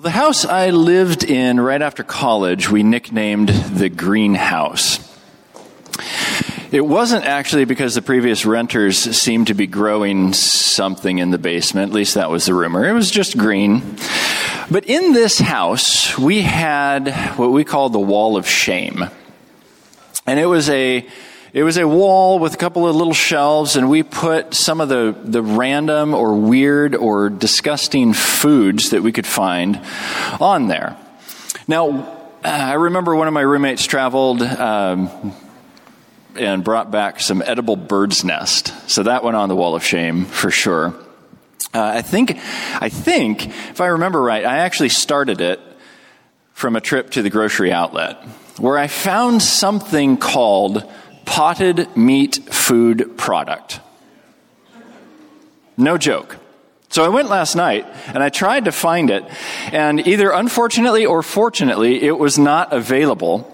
The house I lived in right after college, we nicknamed the greenhouse. It wasn't actually because the previous renters seemed to be growing something in the basement, at least that was the rumor. It was just green. But in this house, we had what we called the wall of shame. And it was a it was a wall with a couple of little shelves, and we put some of the, the random or weird or disgusting foods that we could find on there. Now, I remember one of my roommates traveled um, and brought back some edible bird's nest. So that went on the wall of shame for sure. Uh, I think, I think, if I remember right, I actually started it from a trip to the grocery outlet where I found something called potted meat food product. No joke. So I went last night and I tried to find it, and either unfortunately or fortunately, it was not available.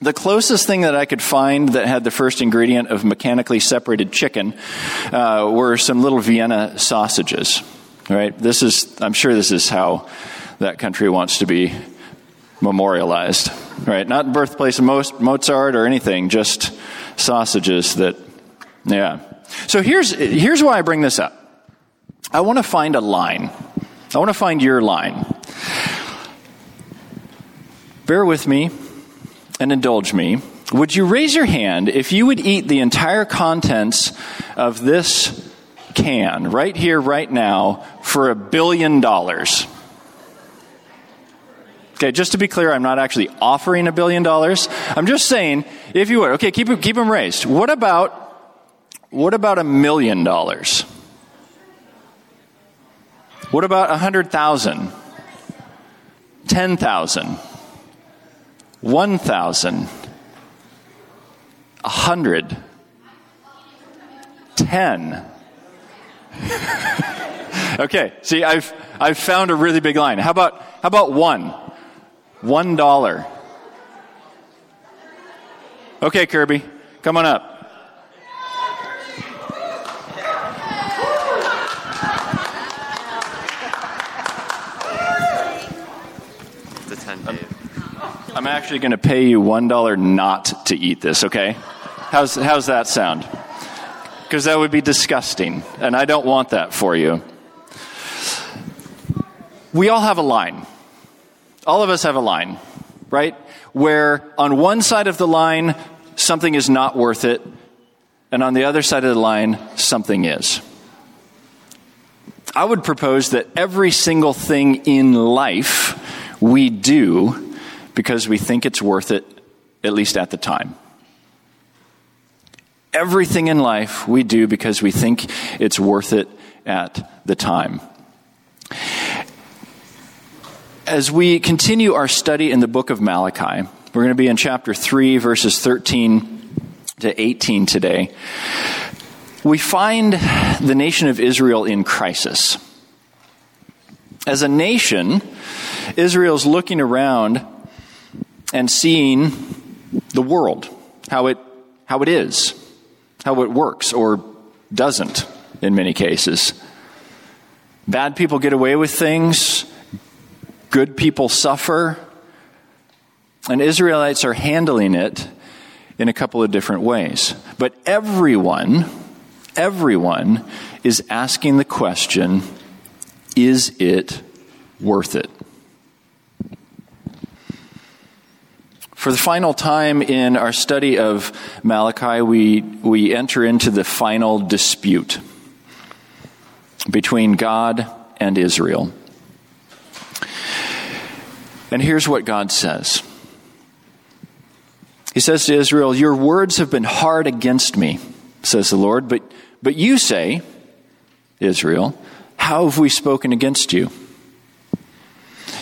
The closest thing that I could find that had the first ingredient of mechanically separated chicken uh, were some little Vienna sausages. Right? This is, I'm sure this is how that country wants to be memorialized. Right? Not birthplace of Mozart or anything, just sausages that, yeah. So here's, here's why I bring this up. I want to find a line. I want to find your line. Bear with me and indulge me. Would you raise your hand if you would eat the entire contents of this can right here, right now, for a billion dollars? Okay, just to be clear, I'm not actually offering a billion dollars. I'm just saying, if you would, okay, keep, keep them raised. What about, what about a million dollars? What about a hundred thousand? Ten thousand? One thousand? A hundred? Ten? okay, see, I've, I've found a really big line. How about, how about one? One dollar. Okay, Kirby, come on up. The 10 I'm, I'm actually going to pay you one dollar not to eat this. Okay? How's how's that sound? Because that would be disgusting, and I don't want that for you. We all have a line. All of us have a line, right? Where on one side of the line, something is not worth it, and on the other side of the line, something is. I would propose that every single thing in life we do because we think it's worth it, at least at the time. Everything in life we do because we think it's worth it at the time. As we continue our study in the book of Malachi, we're going to be in chapter 3, verses 13 to 18 today. We find the nation of Israel in crisis. As a nation, Israel's looking around and seeing the world, how it, how it is, how it works or doesn't in many cases. Bad people get away with things, good people suffer, and Israelites are handling it in a couple of different ways. But everyone, everyone is asking the question is it worth it? For the final time in our study of Malachi, we, we enter into the final dispute between God and Israel. And here's what God says He says to Israel, Your words have been hard against me, says the Lord, but, but you say, Israel, how have we spoken against you?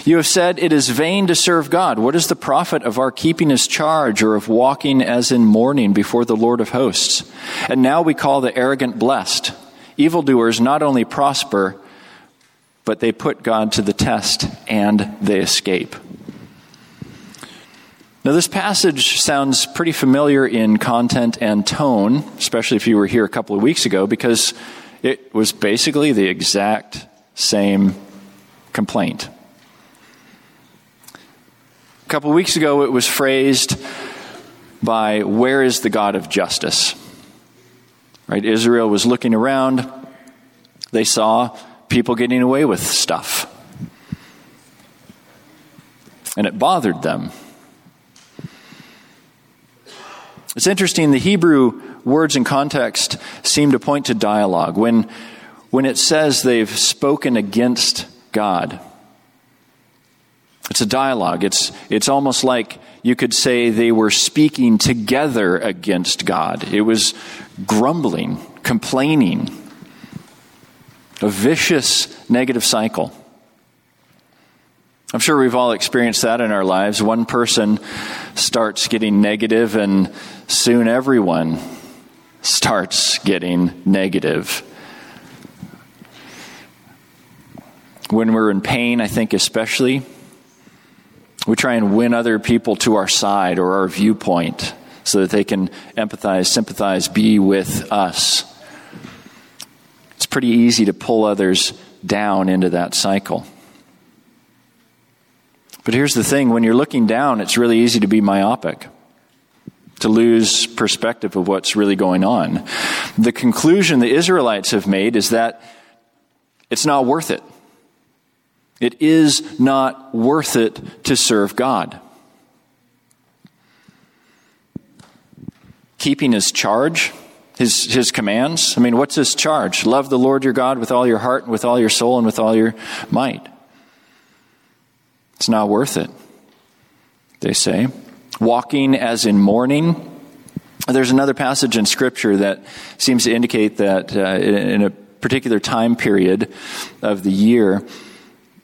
You have said, It is vain to serve God. What is the profit of our keeping his charge or of walking as in mourning before the Lord of hosts? And now we call the arrogant blessed. Evildoers not only prosper, but they put God to the test and they escape. Now, this passage sounds pretty familiar in content and tone, especially if you were here a couple of weeks ago, because it was basically the exact same complaint. A couple of weeks ago, it was phrased by where is the God of justice? Right? Israel was looking around. They saw people getting away with stuff. And it bothered them. It's interesting, the Hebrew words and context seem to point to dialogue. When, when it says they've spoken against God, it's a dialogue. It's, it's almost like you could say they were speaking together against God. It was grumbling, complaining, a vicious negative cycle. I'm sure we've all experienced that in our lives. One person starts getting negative, and soon everyone starts getting negative. When we're in pain, I think especially, we try and win other people to our side or our viewpoint so that they can empathize, sympathize, be with us. Pretty easy to pull others down into that cycle. But here's the thing when you're looking down, it's really easy to be myopic, to lose perspective of what's really going on. The conclusion the Israelites have made is that it's not worth it. It is not worth it to serve God. Keeping his charge, his, his commands. I mean, what's his charge? Love the Lord your God with all your heart, and with all your soul, and with all your might. It's not worth it, they say. Walking as in mourning. There's another passage in Scripture that seems to indicate that uh, in a particular time period of the year,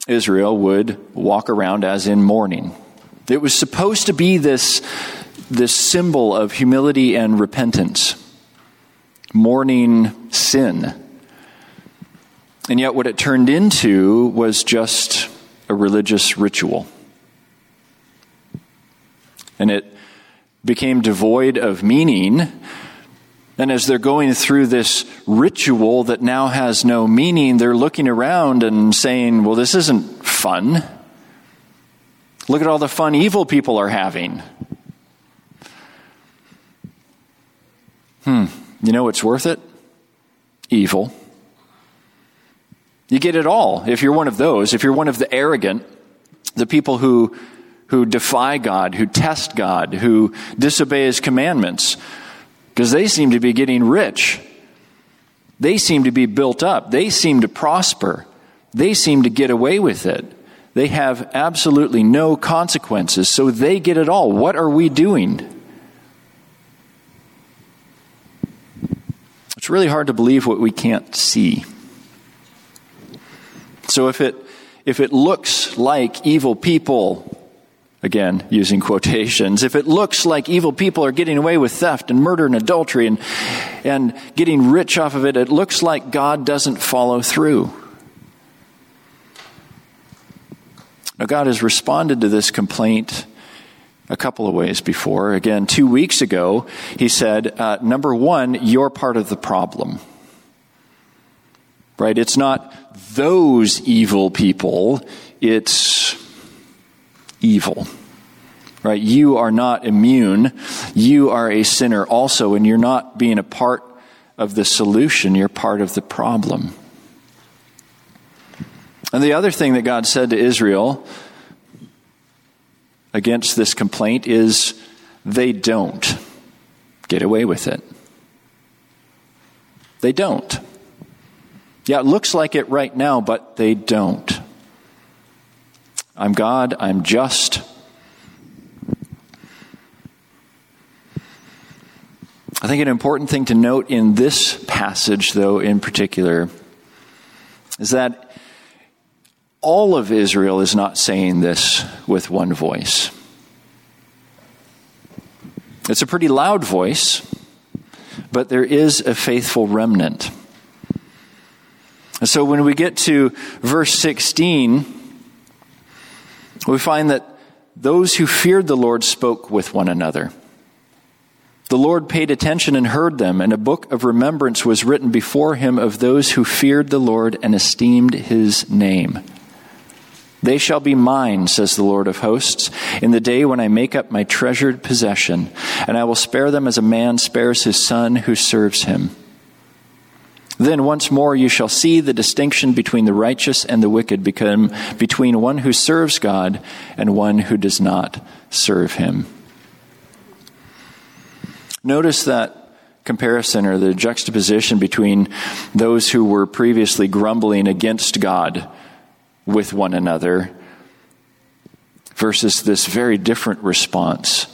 Israel would walk around as in mourning. It was supposed to be this, this symbol of humility and repentance, mourning sin. And yet, what it turned into was just a religious ritual. And it became devoid of meaning and as they're going through this ritual that now has no meaning, they're looking around and saying, well, this isn't fun. Look at all the fun evil people are having. Hmm, you know what's worth it? Evil. You get it all if you're one of those, if you're one of the arrogant, the people who, who defy God, who test God, who disobey His commandments because they seem to be getting rich. They seem to be built up. They seem to prosper. They seem to get away with it. They have absolutely no consequences, so they get it all. What are we doing? It's really hard to believe what we can't see. So if it if it looks like evil people Again, using quotations. If it looks like evil people are getting away with theft and murder and adultery and, and getting rich off of it, it looks like God doesn't follow through. Now, God has responded to this complaint a couple of ways before. Again, two weeks ago, He said, uh, number one, you're part of the problem. Right? It's not those evil people, it's evil. Right? You are not immune. You are a sinner also, and you're not being a part of the solution, you're part of the problem. And the other thing that God said to Israel against this complaint is they don't get away with it. They don't. Yeah, it looks like it right now, but they don't. I'm God, I'm just. I think an important thing to note in this passage, though, in particular, is that all of Israel is not saying this with one voice. It's a pretty loud voice, but there is a faithful remnant. And so when we get to verse 16, we find that those who feared the Lord spoke with one another. The Lord paid attention and heard them, and a book of remembrance was written before him of those who feared the Lord and esteemed his name. They shall be mine, says the Lord of hosts, in the day when I make up my treasured possession, and I will spare them as a man spares his son who serves him. Then once more you shall see the distinction between the righteous and the wicked between one who serves God and one who does not serve him. Notice that comparison or the juxtaposition between those who were previously grumbling against God with one another versus this very different response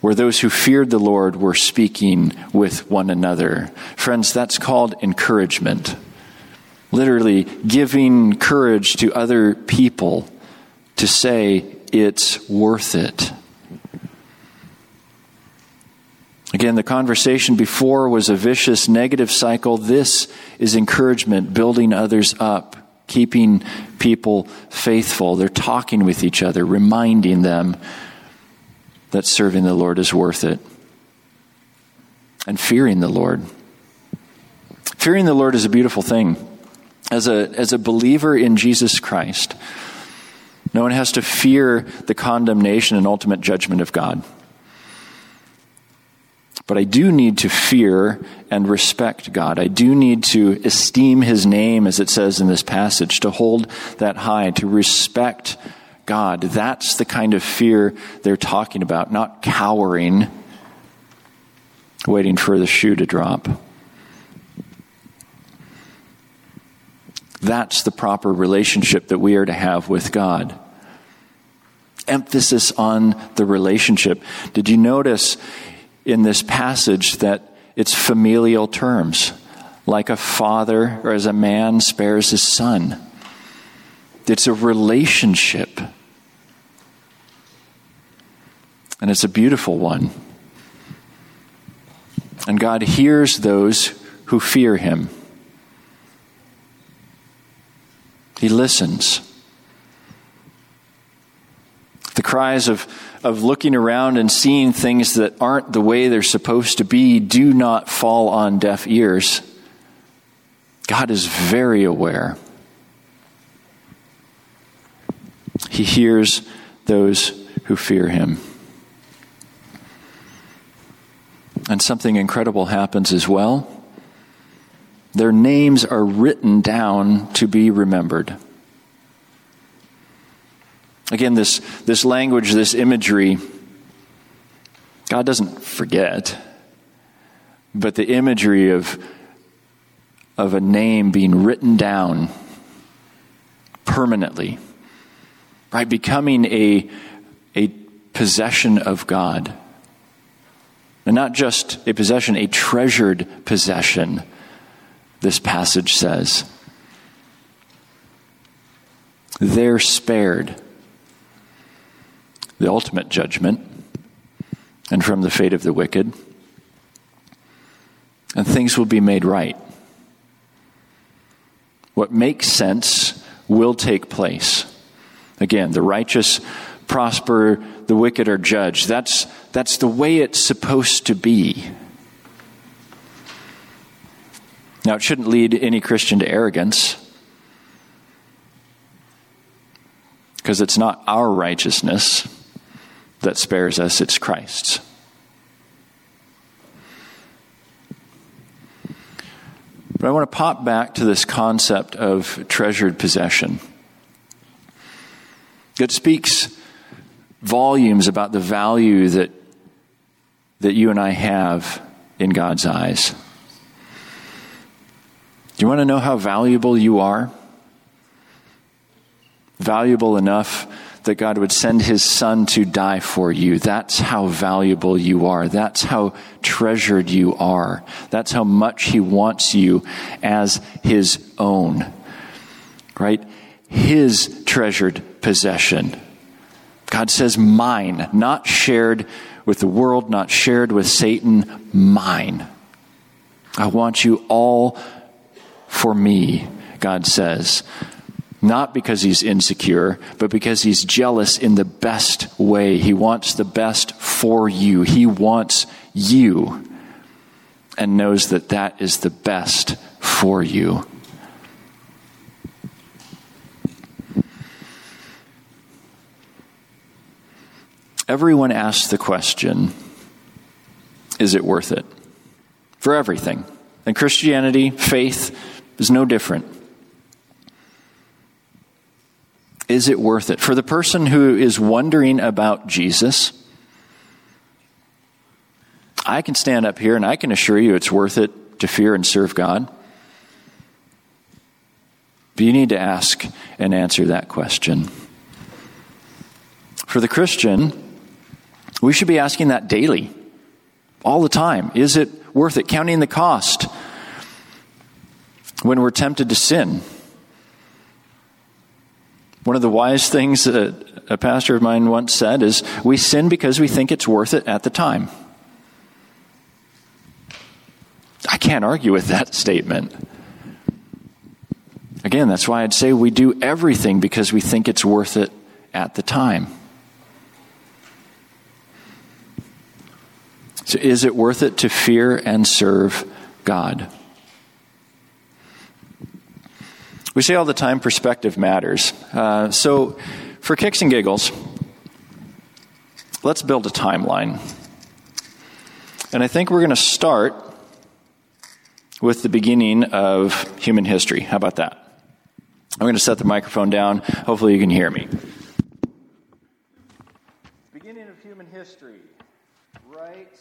where those who feared the Lord were speaking with one another. Friends, that's called encouragement. Literally giving courage to other people to say it's worth it. Again, the conversation before was a vicious negative cycle. This is encouragement, building others up keeping people faithful. They're talking with each other, reminding them that serving the Lord is worth it. And fearing the Lord. Fearing the Lord is a beautiful thing. As a, as a believer in Jesus Christ, no one has to fear the condemnation and ultimate judgment of God. But I do need to fear and respect God. I do need to esteem His name, as it says in this passage, to hold that high, to respect God. That's the kind of fear they're talking about, not cowering, waiting for the shoe to drop. That's the proper relationship that we are to have with God. Emphasis on the relationship. Did you notice in this passage that it's familial terms, like a father or as a man spares his son. It's a relationship. And it's a beautiful one. And God hears those who fear him. He listens. The cries of of looking around and seeing things that aren't the way they're supposed to be do not fall on deaf ears. God is very aware. He hears those who fear him. And something incredible happens as well. Their names are written down to be remembered. Again, this, this language, this imagery, God doesn't forget, but the imagery of, of a name being written down permanently, right? Becoming a, a possession of God. And not just a possession, a treasured possession, this passage says. They're spared the ultimate judgment and from the fate of the wicked. And things will be made right. What makes sense will take place. Again, the righteous prosper, the wicked are judged. That's, that's the way it's supposed to be. Now, it shouldn't lead any Christian to arrogance because it's not our righteousness that spares us, it's Christ's. But I want to pop back to this concept of treasured possession. It speaks volumes about the value that, that you and I have in God's eyes. Do you want to know how valuable you are? Valuable enough that God would send his son to die for you. That's how valuable you are. That's how treasured you are. That's how much he wants you as his own. Right? His treasured possession. God says, mine, not shared with the world, not shared with Satan, mine. I want you all for me, God says not because he's insecure, but because he's jealous in the best way. He wants the best for you. He wants you and knows that that is the best for you. Everyone asks the question is it worth it? For everything. And Christianity, faith, is no different. Is it worth it? For the person who is wondering about Jesus, I can stand up here and I can assure you it's worth it to fear and serve God. But you need to ask and answer that question. For the Christian, we should be asking that daily, all the time. Is it worth it? Counting the cost when we're tempted to sin. One of the wise things that a pastor of mine once said is we sin because we think it's worth it at the time. I can't argue with that statement. Again, that's why I'd say we do everything because we think it's worth it at the time. So, is it worth it to fear and serve God? We say all the time perspective matters. Uh, so, for kicks and giggles, let's build a timeline. And I think we're going to start with the beginning of human history. How about that? I'm going to set the microphone down. Hopefully, you can hear me. Beginning of human history, right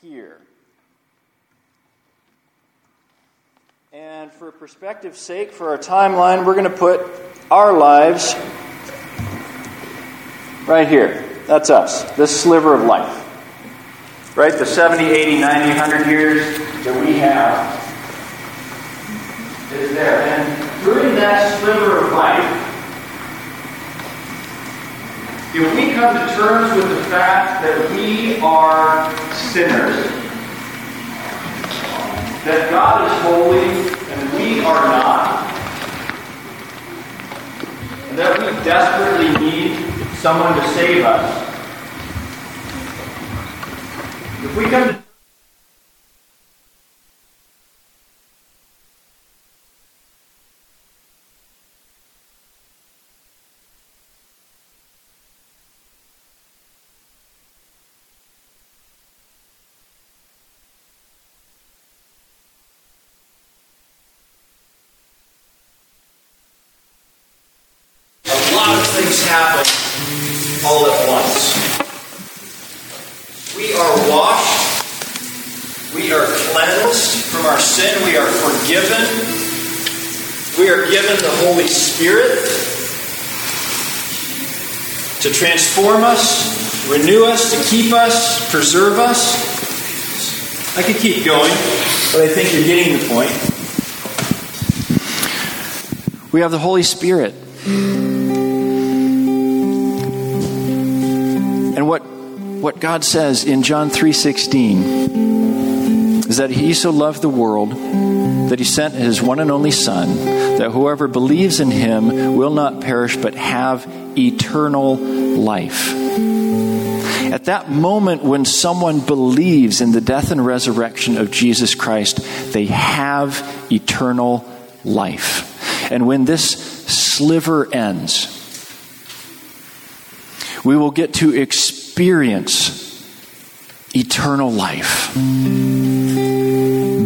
here. And for perspective's sake, for our timeline, we're going to put our lives right here. That's us, this sliver of life. Right? The 70, 80, 90, 100 years that we have is there. And during that sliver of life, if we come to terms with the fact that we are sinners, that God is holy and we are not, and that we desperately need someone to save us. If we come to things happen all at once. We are washed. We are cleansed from our sin. We are forgiven. We are given the Holy Spirit to transform us, renew us, to keep us, preserve us. I could keep going, but I think you're getting the point. We have the Holy Spirit. What God says in John 3:16 is that he so loved the world that he sent his one and only son that whoever believes in him will not perish but have eternal life. At that moment when someone believes in the death and resurrection of Jesus Christ, they have eternal life. And when this sliver ends, we will get to experience eternal life.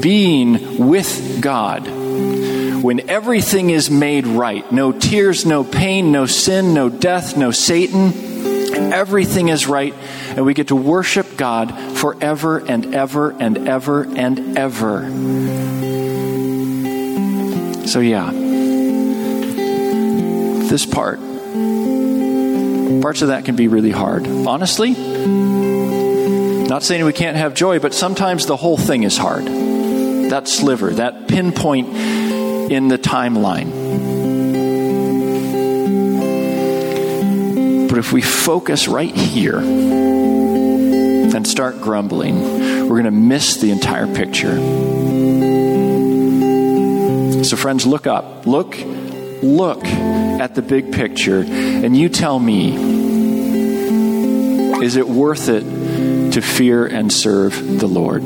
Being with God when everything is made right no tears, no pain, no sin, no death, no Satan. Everything is right, and we get to worship God forever and ever and ever and ever. So, yeah, this part Parts of that can be really hard. Honestly, not saying we can't have joy, but sometimes the whole thing is hard. That sliver, that pinpoint in the timeline. But if we focus right here and start grumbling, we're going to miss the entire picture. So, friends, look up. Look look at the big picture and you tell me is it worth it to fear and serve the Lord?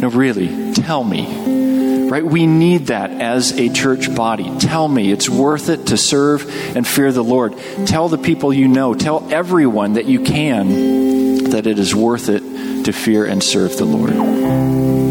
No, really, tell me. Right? We need that as a church body. Tell me it's worth it to serve and fear the Lord. Tell the people you know, tell everyone that you can that it is worth it to fear and serve the Lord.